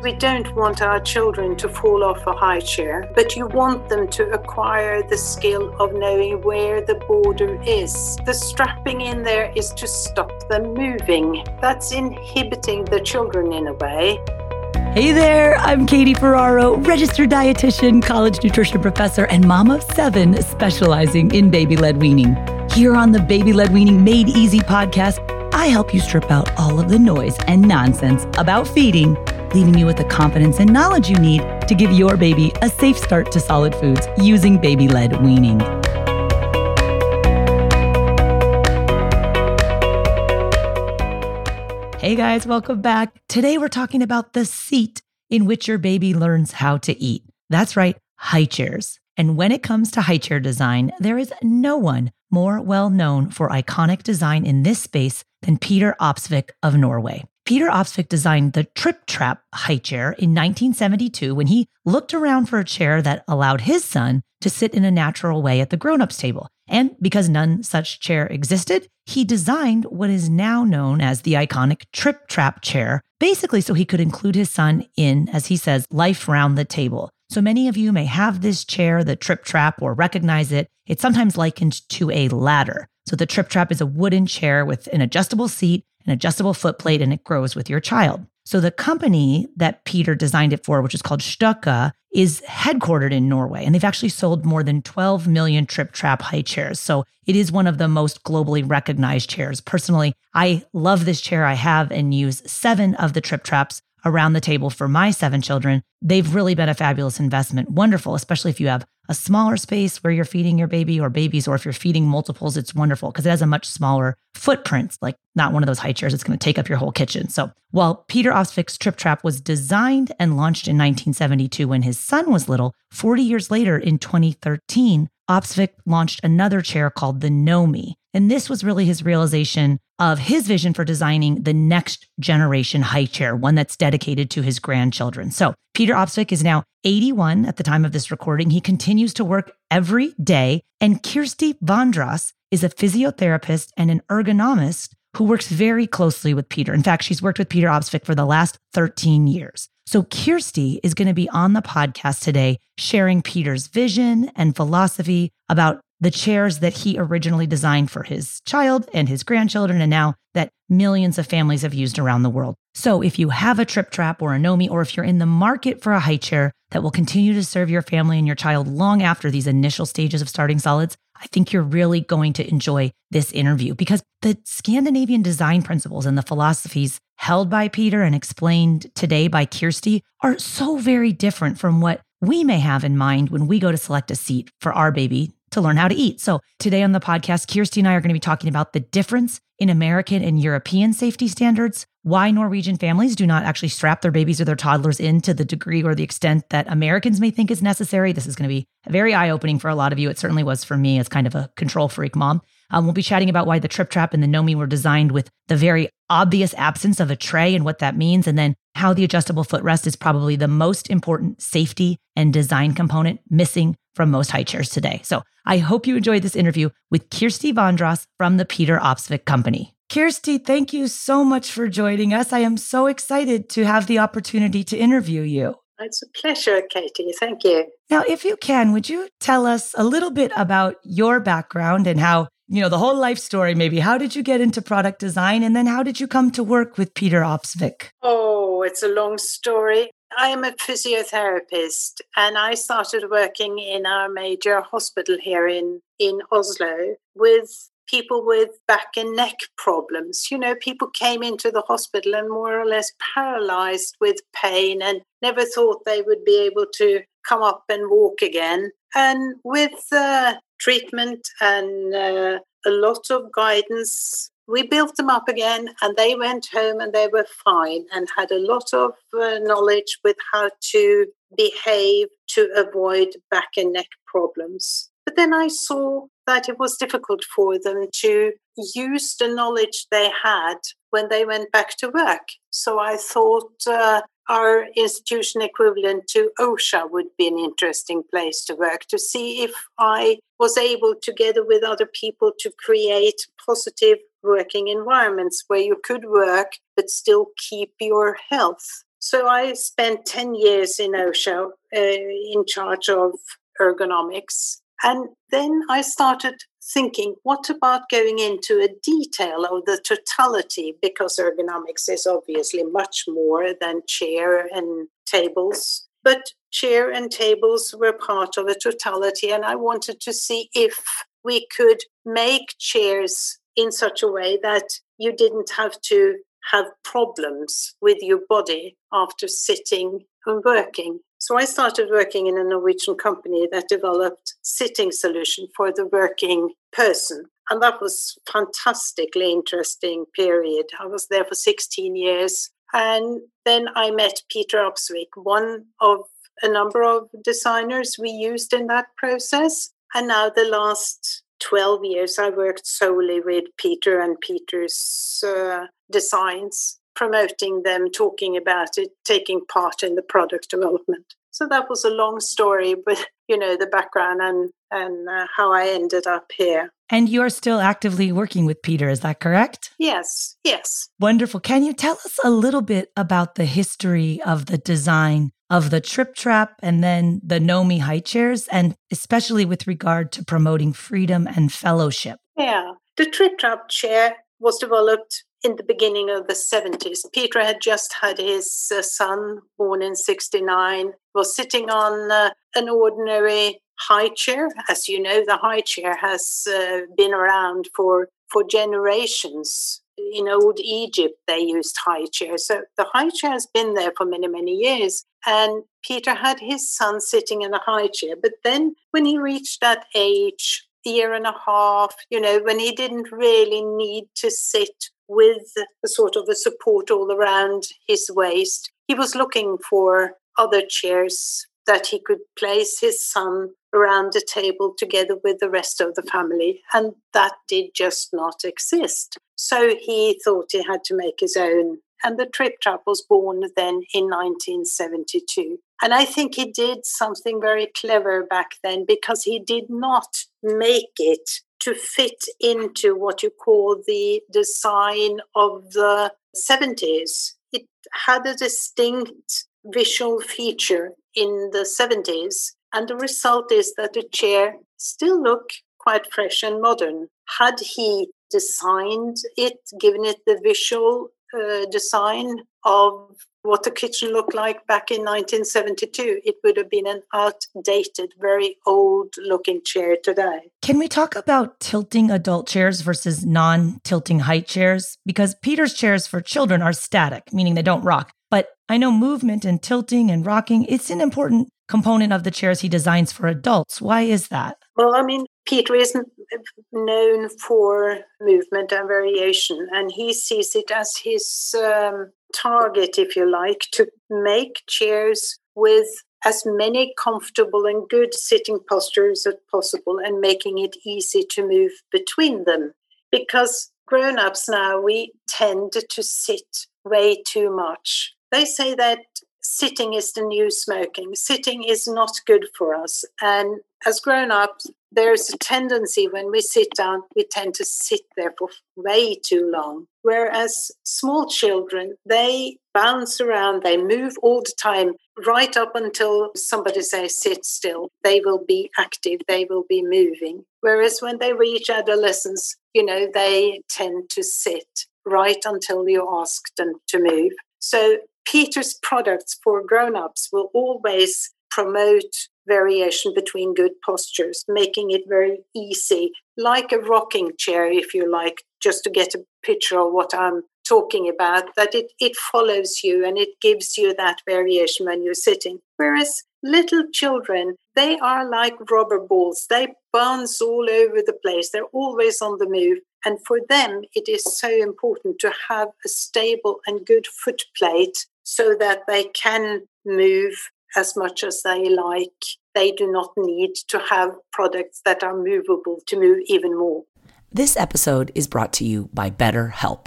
We don't want our children to fall off a high chair, but you want them to acquire the skill of knowing where the border is. The strapping in there is to stop them moving. That's inhibiting the children in a way. Hey there, I'm Katie Ferraro, registered dietitian, college nutrition professor, and mom of seven specializing in baby led weaning. Here on the Baby Led Weaning Made Easy podcast, I help you strip out all of the noise and nonsense about feeding leaving you with the confidence and knowledge you need to give your baby a safe start to solid foods using baby led weaning. Hey guys, welcome back. Today we're talking about the seat in which your baby learns how to eat. That's right, high chairs. And when it comes to high chair design, there is no one more well known for iconic design in this space than Peter Opsvik of Norway. Peter Opsvik designed the Tripp Trapp high chair in 1972 when he looked around for a chair that allowed his son to sit in a natural way at the grown ups table. And because none such chair existed, he designed what is now known as the iconic Tripp Trapp chair, basically so he could include his son in, as he says, life round the table. So many of you may have this chair, the Tripp Trapp, or recognize it. It's sometimes likened to a ladder. So the Tripp Trapp is a wooden chair with an adjustable seat an adjustable foot plate, and it grows with your child. So the company that Peter designed it for, which is called Stokke, is headquartered in Norway, and they've actually sold more than 12 million Tripp Trapp high chairs. So it is one of the most globally recognized chairs. Personally, I love this chair. I have and use seven of the Tripp Trapps around the table for my seven children. They've really been a fabulous investment. Wonderful, especially if you have a smaller space where you're feeding your baby or babies, or if you're feeding multiples, it's wonderful because it has a much smaller footprint, like not one of those high chairs. It's going to take up your whole kitchen. So while Peter Opsvik's Tripp Trapp was designed and launched in 1972 when his son was little, 40 years later in 2013, Opsvik launched another chair called the Nomi. And this was really his realization of his vision for designing the next generation high chair, one that's dedicated to his grandchildren. So Peter Opsvik is now 81 at the time of this recording. He continues to work every day. And Kirsti Vandraas is a physiotherapist and an ergonomist who works very closely with Peter. In fact, she's worked with Peter Opsvik for the last 13 years. So Kirsti is going to be on the podcast today sharing Peter's vision and philosophy about the chairs that he originally designed for his child and his grandchildren, and now that millions of families have used around the world. So, if you have a Tripp Trapp or a Nomi, or if you're in the market for a high chair that will continue to serve your family and your child long after these initial stages of starting solids, I think you're really going to enjoy this interview because the Scandinavian design principles and the philosophies held by Peter and explained today by Kirsti are so very different from what we may have in mind when we go to select a seat for our baby to learn how to eat. So, today on the podcast, Kirsti and I are going to be talking about the difference in American and European safety standards, why Norwegian families do not actually strap their babies or their toddlers in to the degree or the extent that Americans may think is necessary. This is going to be very eye opening for a lot of you. It certainly was for me as kind of a control freak mom. Um, we'll be chatting about why the Tripp Trapp and the Nomi were designed with the very obvious absence of a tray and what that means, and then how the adjustable footrest is probably the most important safety and design component missing from most high chairs today. So I hope you enjoyed this interview with Kirsti Vandraas from the Peter Opsvik Company. Kirsti, thank you so much for joining us. I am so excited to have the opportunity to interview you. It's a pleasure, Katie. Thank you. Now, if you can, would you tell us a little bit about your background and how you know, the whole life story, maybe. How did you get into product design? And then how did you come to work with Peter Opsvik? Oh, it's a long story. I am a physiotherapist and I started working in our major hospital here in, in Oslo with people with back and neck problems. You know, people came into the hospital and more or less paralyzed with pain and never thought they would be able to come up and walk again. And with uh, treatment and uh, a lot of guidance we built them up again and they went home and they were fine and had a lot of uh, knowledge with how to behave to avoid back and neck problems. But then I saw that it was difficult for them to use the knowledge they had when they went back to work. So I thought uh, our institution equivalent to OSHA would be an interesting place to work to see if I was able, together with other people, to create positive working environments where you could work but still keep your health. So I spent 10 years in OSHA uh, in charge of ergonomics. And then I started thinking, what about going into a detail of the totality? Because ergonomics is obviously much more than chair and tables. But chair and tables were part of a totality, and I wanted to see if we could make chairs in such a way that you didn't have to have problems with your body after sitting and working. So I started working in a Norwegian company that developed sitting solution for the working person. And that was fantastically interesting period. I was there for 16 years. And then I met Peter Opsvik, one of a number of designers we used in that process. And now the last 12 years, I worked solely with Peter and Peter's uh, designs, promoting them, talking about it, taking part in the product development. So that was a long story, but you know the background and and uh, how I ended up here. And you're still actively working with Peter, is that correct? Yes, yes. Wonderful. Can you tell us a little bit about the history of the design of the Tripp Trapp and then the Nomi high chairs, and especially with regard to promoting freedom and fellowship? Yeah, the Tripp Trapp chair was developed in the beginning of the 70s. Peter had just had his uh, son born in 69, was sitting on uh, an ordinary high chair. As you know, the high chair has uh, been around for, for generations. In old Egypt, they used high chairs. So the high chair has been there for many, many years. And Peter had his son sitting in a high chair. But then when he reached that age, year and a half, you know, when he didn't really need to sit with a sort of a support all around his waist. He was looking for other chairs that he could place his son around the table together with the rest of the family. And that did just not exist. So he thought he had to make his own. And the Tripp Trapp was born then in 1972. And I think he did something very clever back then because he did not make it to fit into what you call the design of the 70s. It had a distinct visual feature in the 70s, and the result is that the chair still look quite fresh and modern. Had he designed it, given it the visual uh, design of what the kitchen looked like back in 1972, it would have been an outdated, very old looking chair today. Can we talk about tilting adult chairs versus non tilting height chairs? Because Peter's chairs for children are static, meaning they don't rock. But I know movement and tilting and rocking, it's an important component of the chairs he designs for adults. Why is that? Well, I mean, Peter isn't known for movement and variation, and he sees it as his um, target, if you like, to make chairs with as many comfortable and good sitting postures as possible and making it easy to move between them. Because grown ups now, we tend to sit way too much. They say that sitting is the new smoking. Sitting is not good for us. And as grown ups, there's a tendency when we sit down, we tend to sit there for way too long. Whereas small children, they bounce around, they move all the time, right up until somebody says sit still. They will be active, they will be moving. Whereas when they reach adolescence, you know, they tend to sit right until you ask them to move. So Peter's products for grown-ups will always promote variation between good postures, making it very easy, like a rocking chair, if you like, just to get a picture of what I'm talking about, that it, it follows you and it gives you that variation when you're sitting. Whereas little children, they are like rubber balls. They bounce all over the place. They're always on the move. And for them, it is so important to have a stable and good foot plate so that they can move as much as they like. They do not need to have products that are movable to move even more. This episode is brought to you by BetterHelp.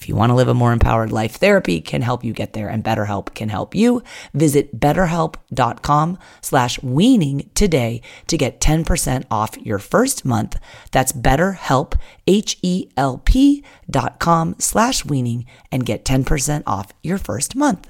if you want to live a more empowered life, therapy can help you get there and BetterHelp can help you. Visit betterhelp.com slash weaning today to get 10% off your first month. That's betterhelp, H-E-L-P dot com slash weaning and get 10% off your first month.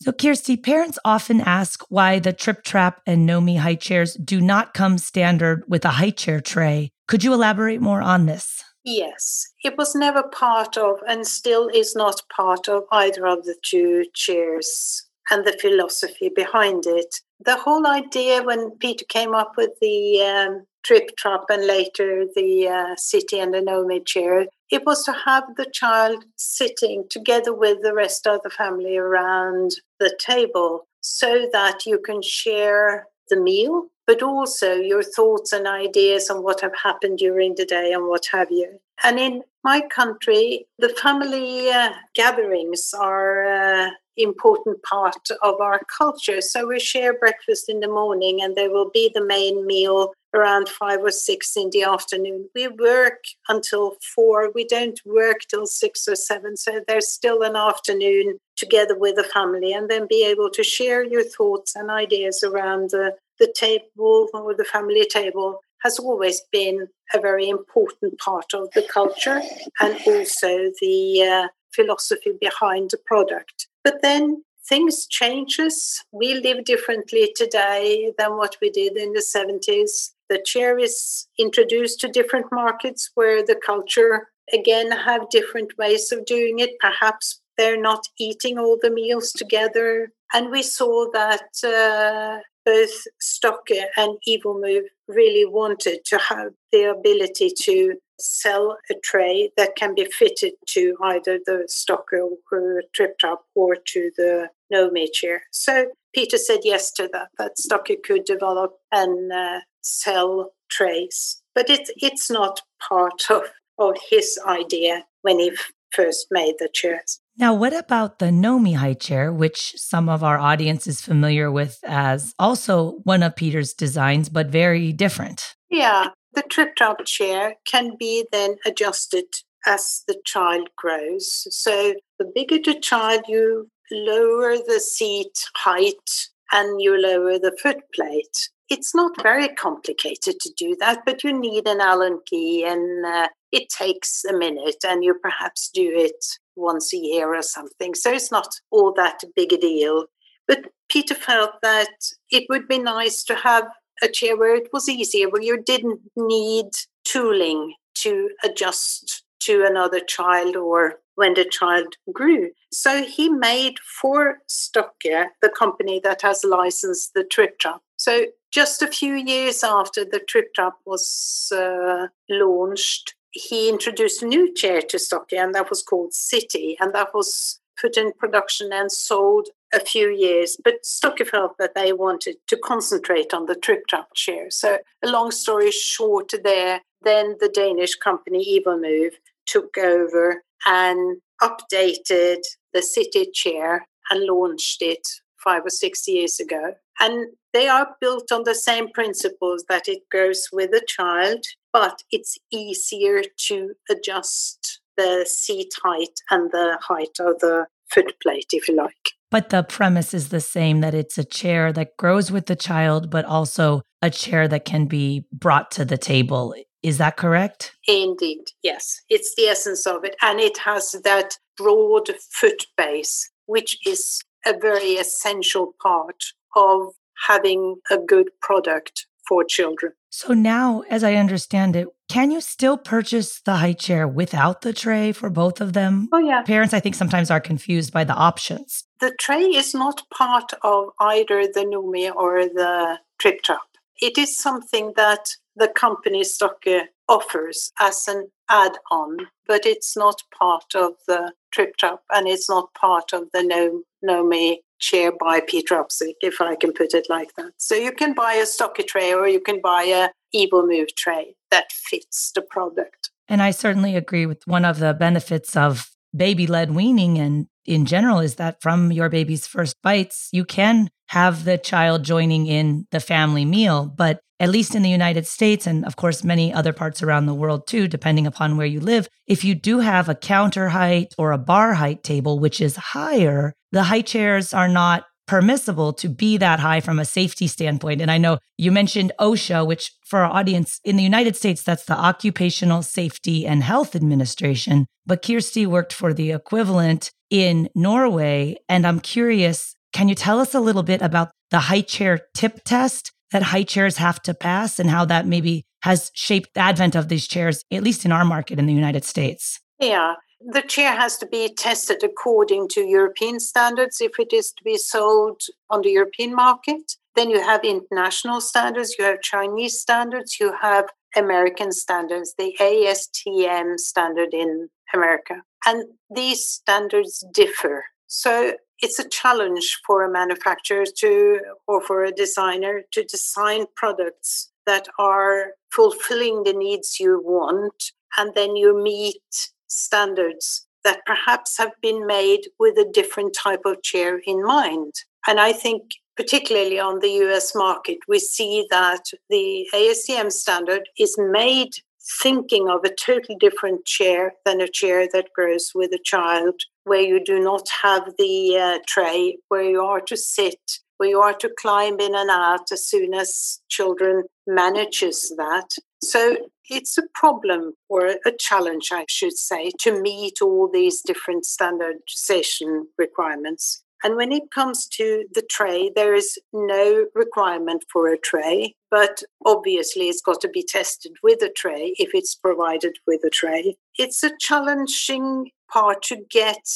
So, Kirsti, parents often ask why the Tripp Trapp and Nomi high chairs do not come standard with a high chair tray. Could you elaborate more on this? Yes, it was never part of and still is not part of either of the two chairs and the philosophy behind it. The whole idea when Peter came up with the um, Tripp Trapp and later the uh, city and the Nomad chair, it was to have the child sitting together with the rest of the family around the table so that you can share the meal but also your thoughts and ideas on what have happened during the day and what have you. And in my country, the family uh, gatherings are an uh, important part of our culture. So we share breakfast in the morning, and there will be the main meal around five or six in the afternoon. We work until four. We don't work till six or seven. So there's still an afternoon together with the family, and then be able to share your thoughts and ideas around the the table or the family table has always been a very important part of the culture and also the uh, philosophy behind the product. But then things changes. We live differently today than what we did in the 70s. The chair is introduced to different markets where the culture again have different ways of doing it. Perhaps they're not eating all the meals together. And we saw that uh, both Stokke and Evomove really wanted to have the ability to sell a tray that can be fitted to either the Stokke or Tripp Trapp or to the Nomi chair. So Peter said yes to that, that Stokke could develop and uh, sell trays. But it, it's not part of, of his idea when he first made the chairs. Now, what about the Nomi high chair, which some of our audience is familiar with as also one of Peter's designs, but very different? Yeah, the Tripp Trapp chair can be then adjusted as the child grows. So, the bigger the child, you lower the seat height and you lower the foot plate. It's not very complicated to do that, but you need an Allen key and uh, it takes a minute and you perhaps do it once a year or something. So it's not all that big a deal. But Peter felt that it would be nice to have a chair where it was easier, where you didn't need tooling to adjust to another child or when the child grew. So he made for Stokke, the company that has licensed the Tripp Trapp. So just a few years after the Tripp Trapp was uh, launched, he introduced a new chair to Stokke, and that was called City, and that was put in production and sold a few years. But Stokke felt that they wanted to concentrate on the Tripp Trapp chair. So, a long story short, there, then the Danish company Evomove took over and updated the City Chair and launched it five or six years ago. And they are built on the same principles that it goes with a child, but it's easier to adjust the seat height and the height of the footplate, if you like. But the premise is the same that it's a chair that grows with the child, but also a chair that can be brought to the table. Is that correct? Indeed, yes. It's the essence of it. And it has that broad foot base, which is a very essential part of having a good product for children. So now, as I understand it, can you still purchase the high chair without the tray for both of them? Oh, yeah. Parents, I think, sometimes are confused by the options. The tray is not part of either the Nomi or the Tripp Trapp. It is something that the company Stokke offers as an add on, but it's not part of the Tripp Trapp and it's not part of the No No Me chair by Peter Opsvik, if I can put it like that. So you can buy a Stokke tray or you can buy a Evo Move tray that fits the product. And I certainly agree with one of the benefits of baby led weaning and in general is that from your baby's first bites, you can have the child joining in the family meal. But at least in the United States, and of course, many other parts around the world too, depending upon where you live, if you do have a counter height or a bar height table, which is higher, the high chairs are not permissible to be that high from a safety standpoint. And I know you mentioned OSHA, which for our audience in the United States, that's the Occupational Safety and Health Administration. But Kirsti worked for the equivalent in Norway. And I'm curious, can you tell us a little bit about the high chair tip test that high chairs have to pass and how that maybe has shaped the advent of these chairs, at least in our market in the United States? Yeah. The chair has to be tested according to European standards if it is to be sold on the European market. Then you have international standards, you have Chinese standards, you have American standards, the ASTM standard in America. And these standards differ. So it's a challenge for a manufacturer to or for a designer to design products that are fulfilling the needs you want and then you meet standards that perhaps have been made with a different type of chair in mind. And i think particularly on the us market we see that the ASTM standard is made thinking of a totally different chair than a chair that grows with a child, where you do not have the uh, tray, where you are to sit, where you are to climb in and out as soon as children manages that. So it's a problem or a challenge, I should say, to meet all these different standardization requirements. And when it comes to the tray, there is no requirement for a tray, but obviously it's got to be tested with a tray if it's provided with a tray. It's a challenging part to get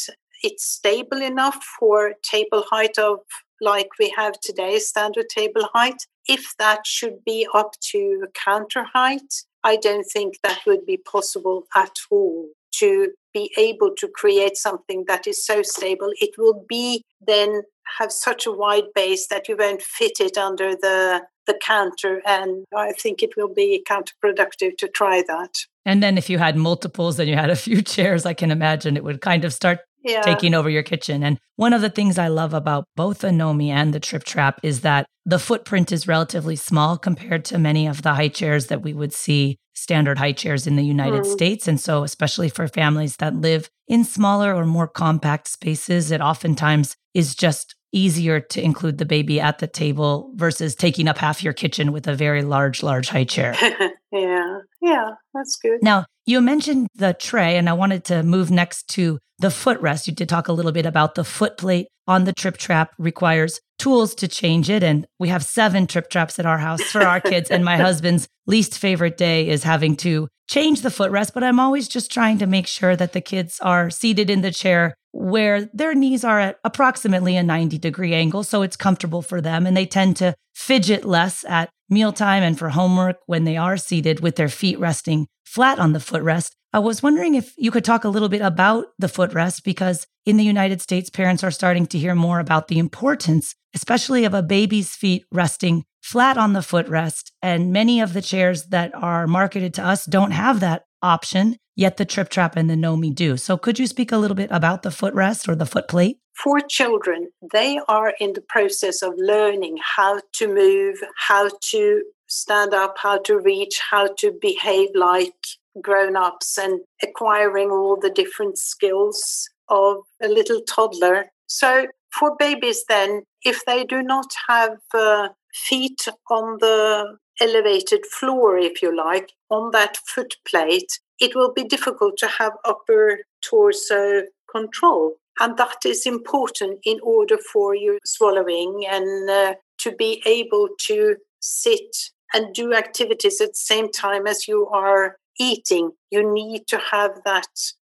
it stable enough for table height of like we have today, standard table height. If that should be up to counter height, I don't think that would be possible at all to be able to create something that is so stable. It will be then have such a wide base that you won't fit it under the the counter and i think it will be counterproductive to try that and then if you had multiples and you had a few chairs i can imagine it would kind of start yeah. taking over your kitchen. And one of the things I love about both the Nomi and the Tripp Trapp is that the footprint is relatively small compared to many of the high chairs that we would see standard high chairs in the United mm. States. And so, especially for families that live in smaller or more compact spaces, it oftentimes is just easier to include the baby at the table versus taking up half your kitchen with a very large, large high chair. yeah, yeah, that's good. Now, you mentioned the tray, and I wanted to move next to the footrest. You did talk a little bit about the foot plate on the Tripp Trapp requires tools to change it. And we have seven Tripp Trapps at our house for our kids. and my husband's least favorite day is having to change the footrest. But I'm always just trying to make sure that the kids are seated in the chair where their knees are at approximately a 90 degree angle. So it's comfortable for them. And they tend to fidget less at mealtime and for homework when they are seated with their feet resting flat on the footrest. I was wondering if you could talk a little bit about the footrest because in the United States, parents are starting to hear more about the importance, especially of a baby's feet resting flat on the footrest. And many of the chairs that are marketed to us don't have that option, yet the Tripp Trapp and the Nomi do. So could you speak a little bit about the footrest or the foot plate? For children, they are in the process of learning how to move, how to stand up, how to reach, how to behave like grown ups, and acquiring all the different skills of a little toddler. So, for babies, then, if they do not have uh, feet on the elevated floor, if you like, on that foot plate, it will be difficult to have upper torso control. And that is important in order for your swallowing and uh, to be able to sit and do activities at the same time as you are eating. You need to have that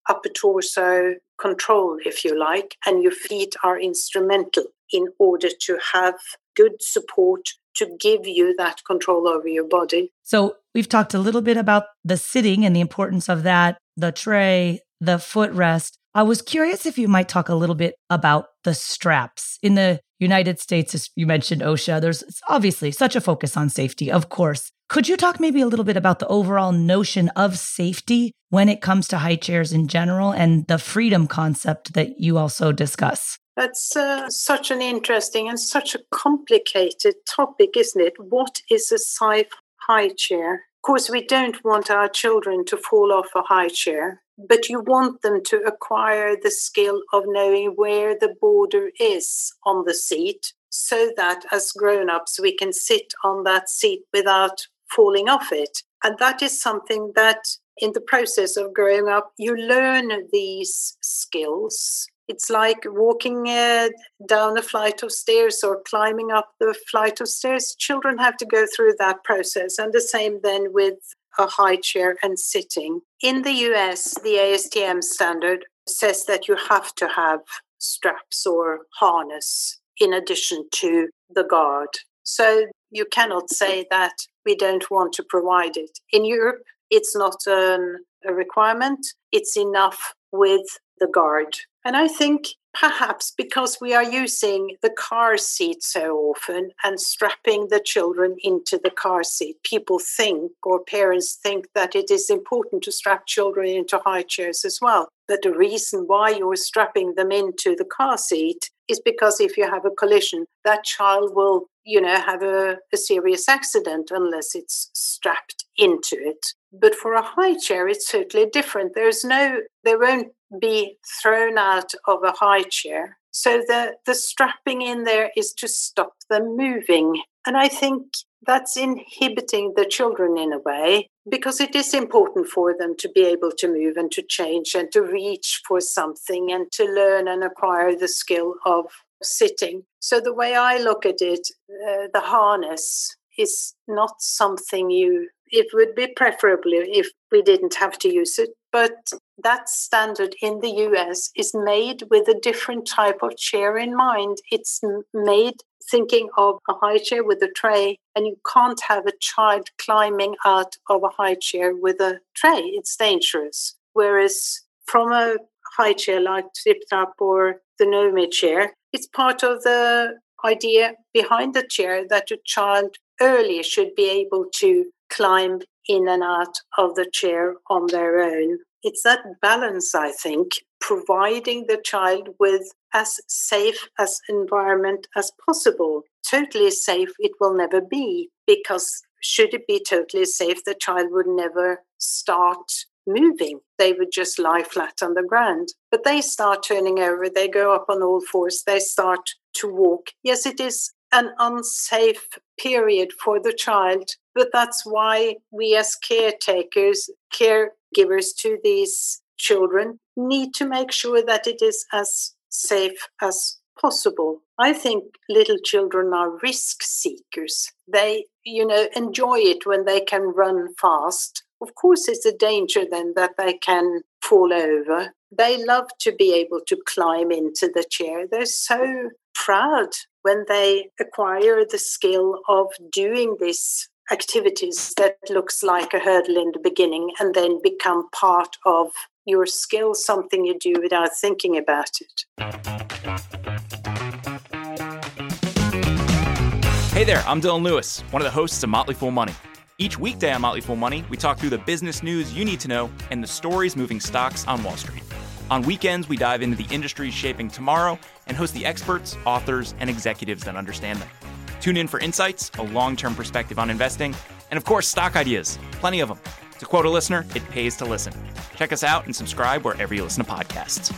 upper torso control, if you like, and your feet are instrumental in order to have good support to give you that control over your body. So, we've talked a little bit about the sitting and the importance of that, the tray, the footrest. I was curious if you might talk a little bit about the straps. In the United States, as you mentioned OSHA, there's obviously such a focus on safety, of course. Could you talk maybe a little bit about the overall notion of safety when it comes to high chairs in general and the freedom concept that you also discuss? That's uh, such an interesting and such a complicated topic, isn't it? What is a safe high chair? Of course, we don't want our children to fall off a high chair, but you want them to acquire the skill of knowing where the border is on the seat so that as grown ups we can sit on that seat without falling off it. And that is something that in the process of growing up, you learn these skills it's like walking uh, down a flight of stairs or climbing up the flight of stairs. Children have to go through that process, and the same then with a high chair and sitting. In the US, the ASTM standard says that you have to have straps or harness in addition to the guard. So you cannot say that we don't want to provide it. In Europe, it's not an, a requirement, it's enough with the guard. And I think perhaps because we are using the car seat so often and strapping the children into the car seat, people think or parents think that it is important to strap children into high chairs as well. But the reason why you're strapping them into the car seat is because if you have a collision, that child will, you know, have a, a serious accident unless it's strapped into it. But for a high chair, it's totally different. There's no, there won't be thrown out of a high chair. So the, the strapping in there is to stop them moving. And I think that's inhibiting the children in a way because it is important for them to be able to move and to change and to reach for something and to learn and acquire the skill of sitting. So the way I look at it, uh, the harness is not something you it would be preferable if we didn't have to use it. But that standard in the US is made with a different type of chair in mind. It's made thinking of a high chair with a tray, and you can't have a child climbing out of a high chair with a tray. It's dangerous. Whereas from a high chair like Tripp Trapp or the Nomi chair, it's part of the idea behind the chair that a child early should be able to climb in and out of the chair on their own. It's that balance, I think, providing the child with as safe as environment as possible. Totally safe it will never be because should it be totally safe, the child would never start moving. They would just lie flat on the ground. But they start turning over, they go up on all fours, they start to walk. Yes, it is an unsafe period for the child. But that's why we, as caretakers, caregivers to these children, need to make sure that it is as safe as possible. I think little children are risk seekers. They, you know, enjoy it when they can run fast. Of course, it's a danger then that they can fall over. They love to be able to climb into the chair. They're so proud when they acquire the skill of doing these activities that looks like a hurdle in the beginning and then become part of your skill, something you do without thinking about it. Hey there, I'm Dylan Lewis, one of the hosts of Motley Fool Money. Each weekday on Motley Fool Money, we talk through the business news you need to know and the stories moving stocks on Wall Street. On weekends, we dive into the industries shaping tomorrow and host the experts, authors, and executives that understand them. Tune in for insights, a long term perspective on investing, and of course, stock ideas. Plenty of them. To quote a listener, it pays to listen. Check us out and subscribe wherever you listen to podcasts.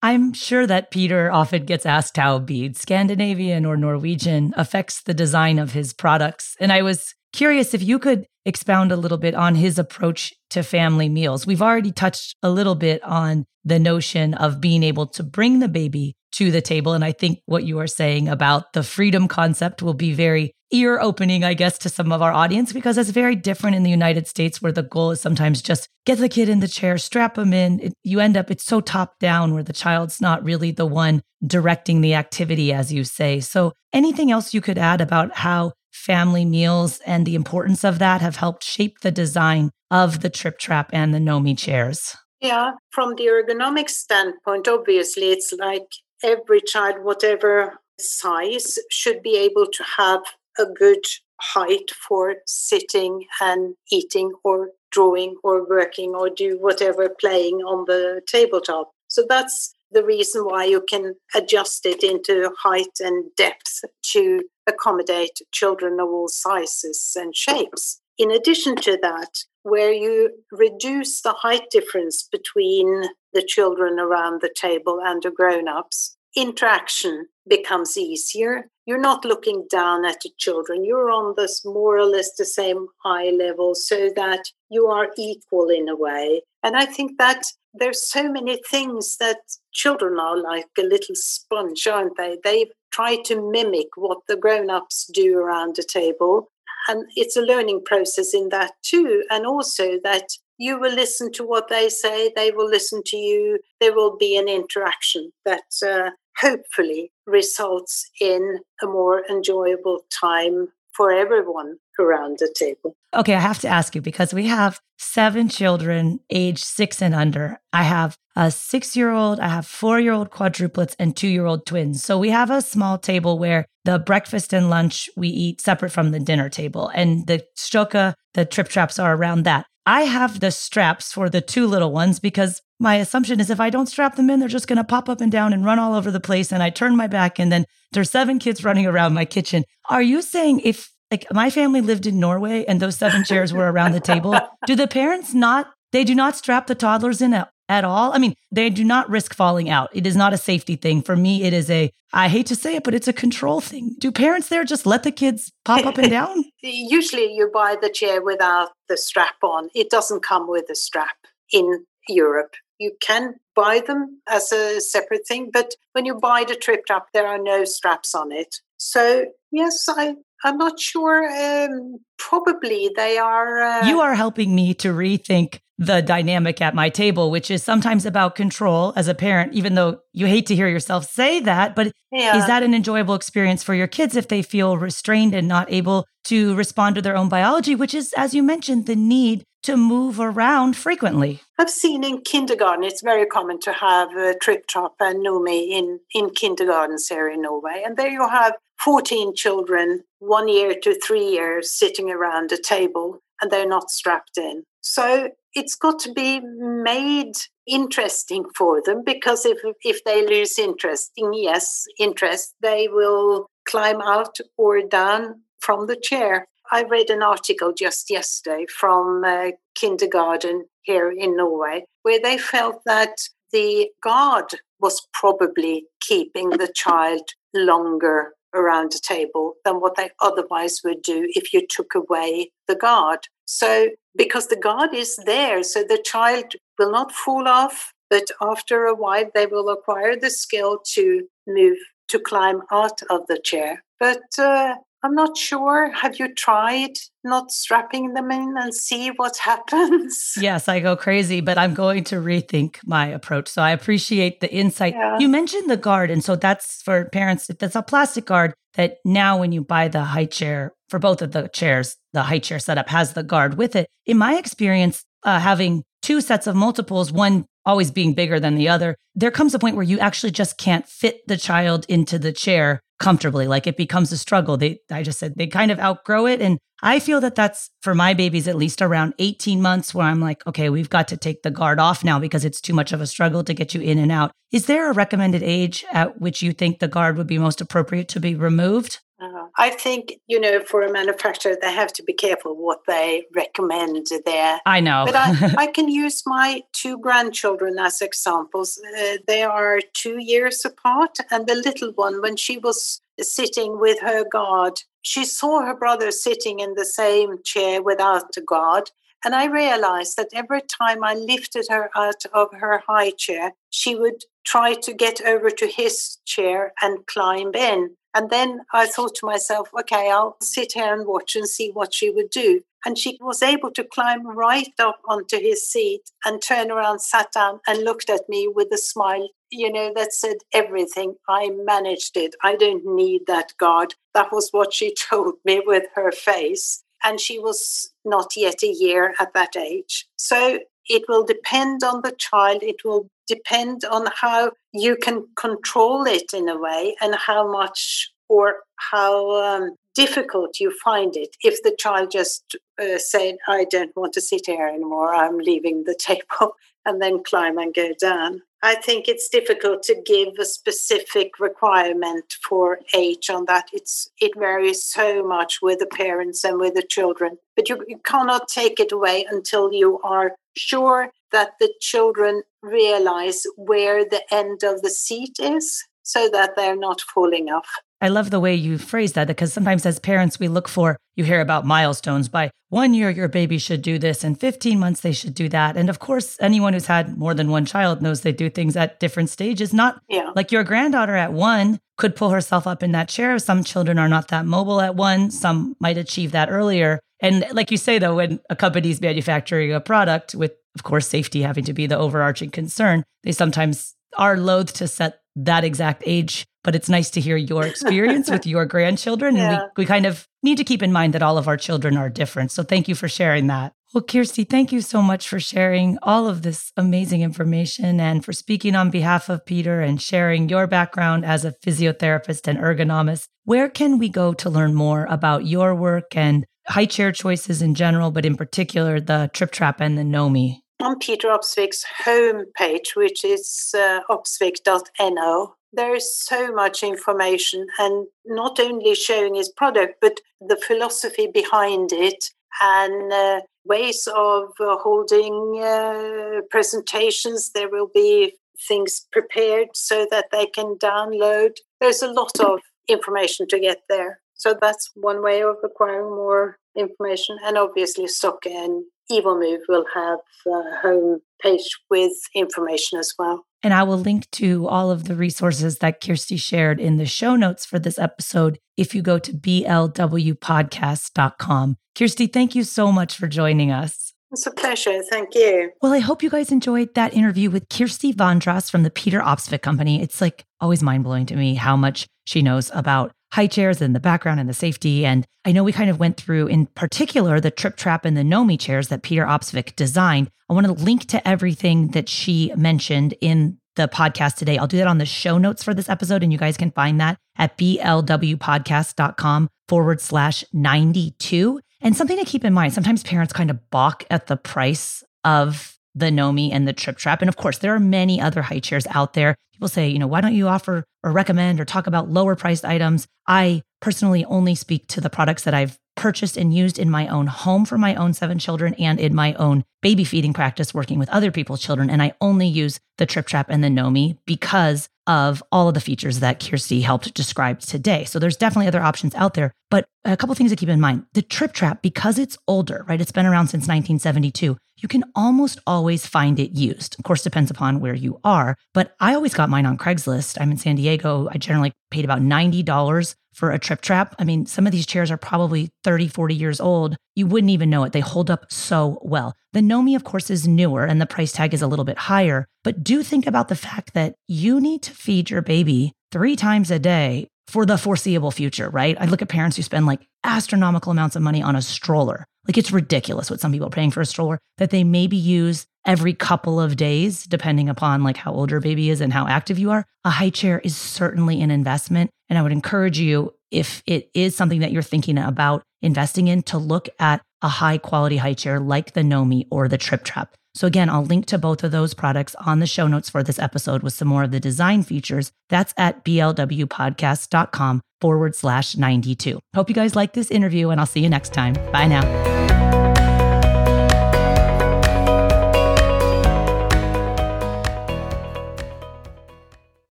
I'm sure that Peter often gets asked how being Scandinavian or Norwegian affects the design of his products. And I was curious if you could expound a little bit on his approach to family meals. We've already touched a little bit on the notion of being able to bring the baby to the table. And I think what you are saying about the freedom concept will be very ear opening, I guess, to some of our audience because it's very different in the United States where the goal is sometimes just get the kid in the chair, strap them in. It, you end up, it's so top down where the child's not really the one directing the activity, as you say. So, anything else you could add about how family meals and the importance of that have helped shape the design of the Tripp Trapp and the Nomi chairs? Yeah, from the ergonomic standpoint, obviously, it's like every child, whatever size, should be able to have a good height for sitting and eating or drawing or working or do whatever playing on the tabletop. So that's the reason why you can adjust it into height and depth to accommodate children of all sizes and shapes. In addition to that, where you reduce the height difference between the children around the table and the grown ups, interaction becomes easier. You're not looking down at the children. You're on this more or less the same eye level so that you are equal in a way. And I think that there's so many things that children are like a little sponge, aren't they? They try to mimic what the grown ups do around the table. And it's a learning process in that too. And also that you will listen to what they say, they will listen to you, there will be an interaction that uh, hopefully results in a more enjoyable time for everyone around the table. Okay, I have to ask you because we have seven children age six and under. I have a six year old, I have four year old quadruplets, and two year old twins. So we have a small table where the breakfast and lunch we eat separate from the dinner table, and the stroka, the Tripp Trapps are around that. I have the straps for the two little ones because my assumption is if I don't strap them in, they're just going to pop up and down and run all over the place. And I turn my back, and then there's seven kids running around my kitchen. Are you saying if like my family lived in Norway and those seven chairs were around the table, do the parents not, they do not strap the toddlers in at, at all? I mean, they do not risk falling out. It is not a safety thing. For me, it is a, I hate to say it, but it's a control thing. Do parents there just let the kids pop up and down? Usually you buy the chair without the strap on, it doesn't come with a strap in Europe. You can buy them as a separate thing, but when you buy the Tripp Trapp, there are no straps on it. So yes, I I'm not sure. Um, probably they are. Uh... You are helping me to rethink the dynamic at my table, which is sometimes about control as a parent, even though you hate to hear yourself say that. But yeah. is that an enjoyable experience for your kids if they feel restrained and not able to respond to their own biology, which is, as you mentioned, the need to move around frequently? I've seen in kindergarten, it's very common to have a Tripp Trapp and Nomi in, in kindergartens here in Norway. And there you have 14 children, one year to three years, sitting around a table and they're not strapped in. So it's got to be made interesting for them because if if they lose interest in yes interest they will climb out or down from the chair i read an article just yesterday from uh, kindergarten here in norway where they felt that the guard was probably keeping the child longer around a table than what they otherwise would do if you took away the guard. So, because the guard is there, so the child will not fall off, but after a while, they will acquire the skill to move, to climb out of the chair. But uh, I'm not sure. Have you tried not strapping them in and see what happens? Yes, I go crazy, but I'm going to rethink my approach. So I appreciate the insight. Yeah. You mentioned the guard. And so that's for parents, if that's a plastic guard that now when you buy the high chair for both of the chairs, the high chair setup has the guard with it. In my experience, uh, having two sets of multiples, one always being bigger than the other, there comes a point where you actually just can't fit the child into the chair comfortably. Like it becomes a struggle. They, I just said they kind of outgrow it. And I feel that that's for my babies at least around 18 months where I'm like, okay, we've got to take the guard off now because it's too much of a struggle to get you in and out. Is there a recommended age at which you think the guard would be most appropriate to be removed? Uh, I think, you know, for a manufacturer, they have to be careful what they recommend there. I know. but I, I can use my two grandchildren as examples. Uh, they are two years apart, and the little one, when she was sitting with her guard, she saw her brother sitting in the same chair without a guard. And I realized that every time I lifted her out of her high chair, she would try to get over to his chair and climb in. And then I thought to myself, okay, I'll sit here and watch and see what she would do. And she was able to climb right up onto his seat and turn around, sat down, and looked at me with a smile, you know, that said everything. I managed it. I don't need that guard. That was what she told me with her face. And she was not yet a year at that age. So it will depend on the child. It will depend on how you can control it in a way and how much or how um, difficult you find it. If the child just uh, said, I don't want to sit here anymore, I'm leaving the table, and then climb and go down. I think it's difficult to give a specific requirement for age on that. It's it varies so much with the parents and with the children. But you, you cannot take it away until you are sure that the children realize where the end of the seat is so that they're not falling off. I love the way you phrase that because sometimes as parents, we look for, you hear about milestones. By one year, your baby should do this, and 15 months, they should do that. And of course, anyone who's had more than one child knows they do things at different stages. Not yeah. like your granddaughter at one could pull herself up in that chair. Some children are not that mobile at one, some might achieve that earlier. And like you say, though, when a company's manufacturing a product with, of course, safety having to be the overarching concern, they sometimes are loath to set that exact age, but it's nice to hear your experience with your grandchildren. Yeah. And we, we kind of need to keep in mind that all of our children are different. So thank you for sharing that. Well, Kirsti, thank you so much for sharing all of this amazing information and for speaking on behalf of Peter and sharing your background as a physiotherapist and ergonomist. Where can we go to learn more about your work and high chair choices in general, but in particular the Tripp Trapp and the Nomi? on Peter Opsvik's homepage, which is uh, opsvik.no, there is so much information and not only showing his product, but the philosophy behind it and uh, ways of uh, holding uh, presentations. There will be things prepared so that they can download. There's a lot of information to get there. So that's one way of acquiring more information. And obviously, Stokke and Evomove will have a home page with information as well. And I will link to all of the resources that Kirsti shared in the show notes for this episode if you go to blwpodcast.com. Kirsti, thank you so much for joining us. It's a pleasure. Thank you. Well, I hope you guys enjoyed that interview with Kirsti Vandraas from the Peter Opsvik Company. It's like always mind blowing to me how much she knows about high chairs and the background and the safety. And I know we kind of went through, in particular, the Tripp Trapp and the Nomi chairs that Peter Opsvik designed. I want to link to everything that she mentioned in the podcast today. I'll do that on the show notes for this episode, and you guys can find that at blwpodcast.com forward slash 92. And something to keep in mind sometimes parents kind of balk at the price of the Nomi and the Tripp Trapp. And of course, there are many other high chairs out there. People say, you know, why don't you offer or recommend or talk about lower priced items? I personally only speak to the products that I've purchased and used in my own home for my own seven children and in my own baby feeding practice working with other people's children. And I only use the Tripp Trapp and the Nomi because of all of the features that Kirsti helped describe today. So there's definitely other options out there. But a couple things to keep in mind. The Tripp Trapp, because it's older, right? It's been around since 1972 you can almost always find it used. Of course, depends upon where you are, but I always got mine on Craigslist. I'm in San Diego. I generally paid about $90 for a Tripp Trapp. I mean, some of these chairs are probably 30, 40 years old. You wouldn't even know it. They hold up so well. The Nomi, of course, is newer and the price tag is a little bit higher, but do think about the fact that you need to feed your baby three times a day for the foreseeable future, right? I look at parents who spend like astronomical amounts of money on a stroller. Like it's ridiculous what some people are paying for a stroller that they maybe use every couple of days, depending upon like how old your baby is and how active you are, a high chair is certainly an investment. And I would encourage you, if it is something that you're thinking about investing in, to look at a high quality high chair like the Nomi or the Tripp Trapp. So, again, I'll link to both of those products on the show notes for this episode with some more of the design features. That's at blwpodcast.com forward slash 92. Hope you guys like this interview, and I'll see you next time. Bye now.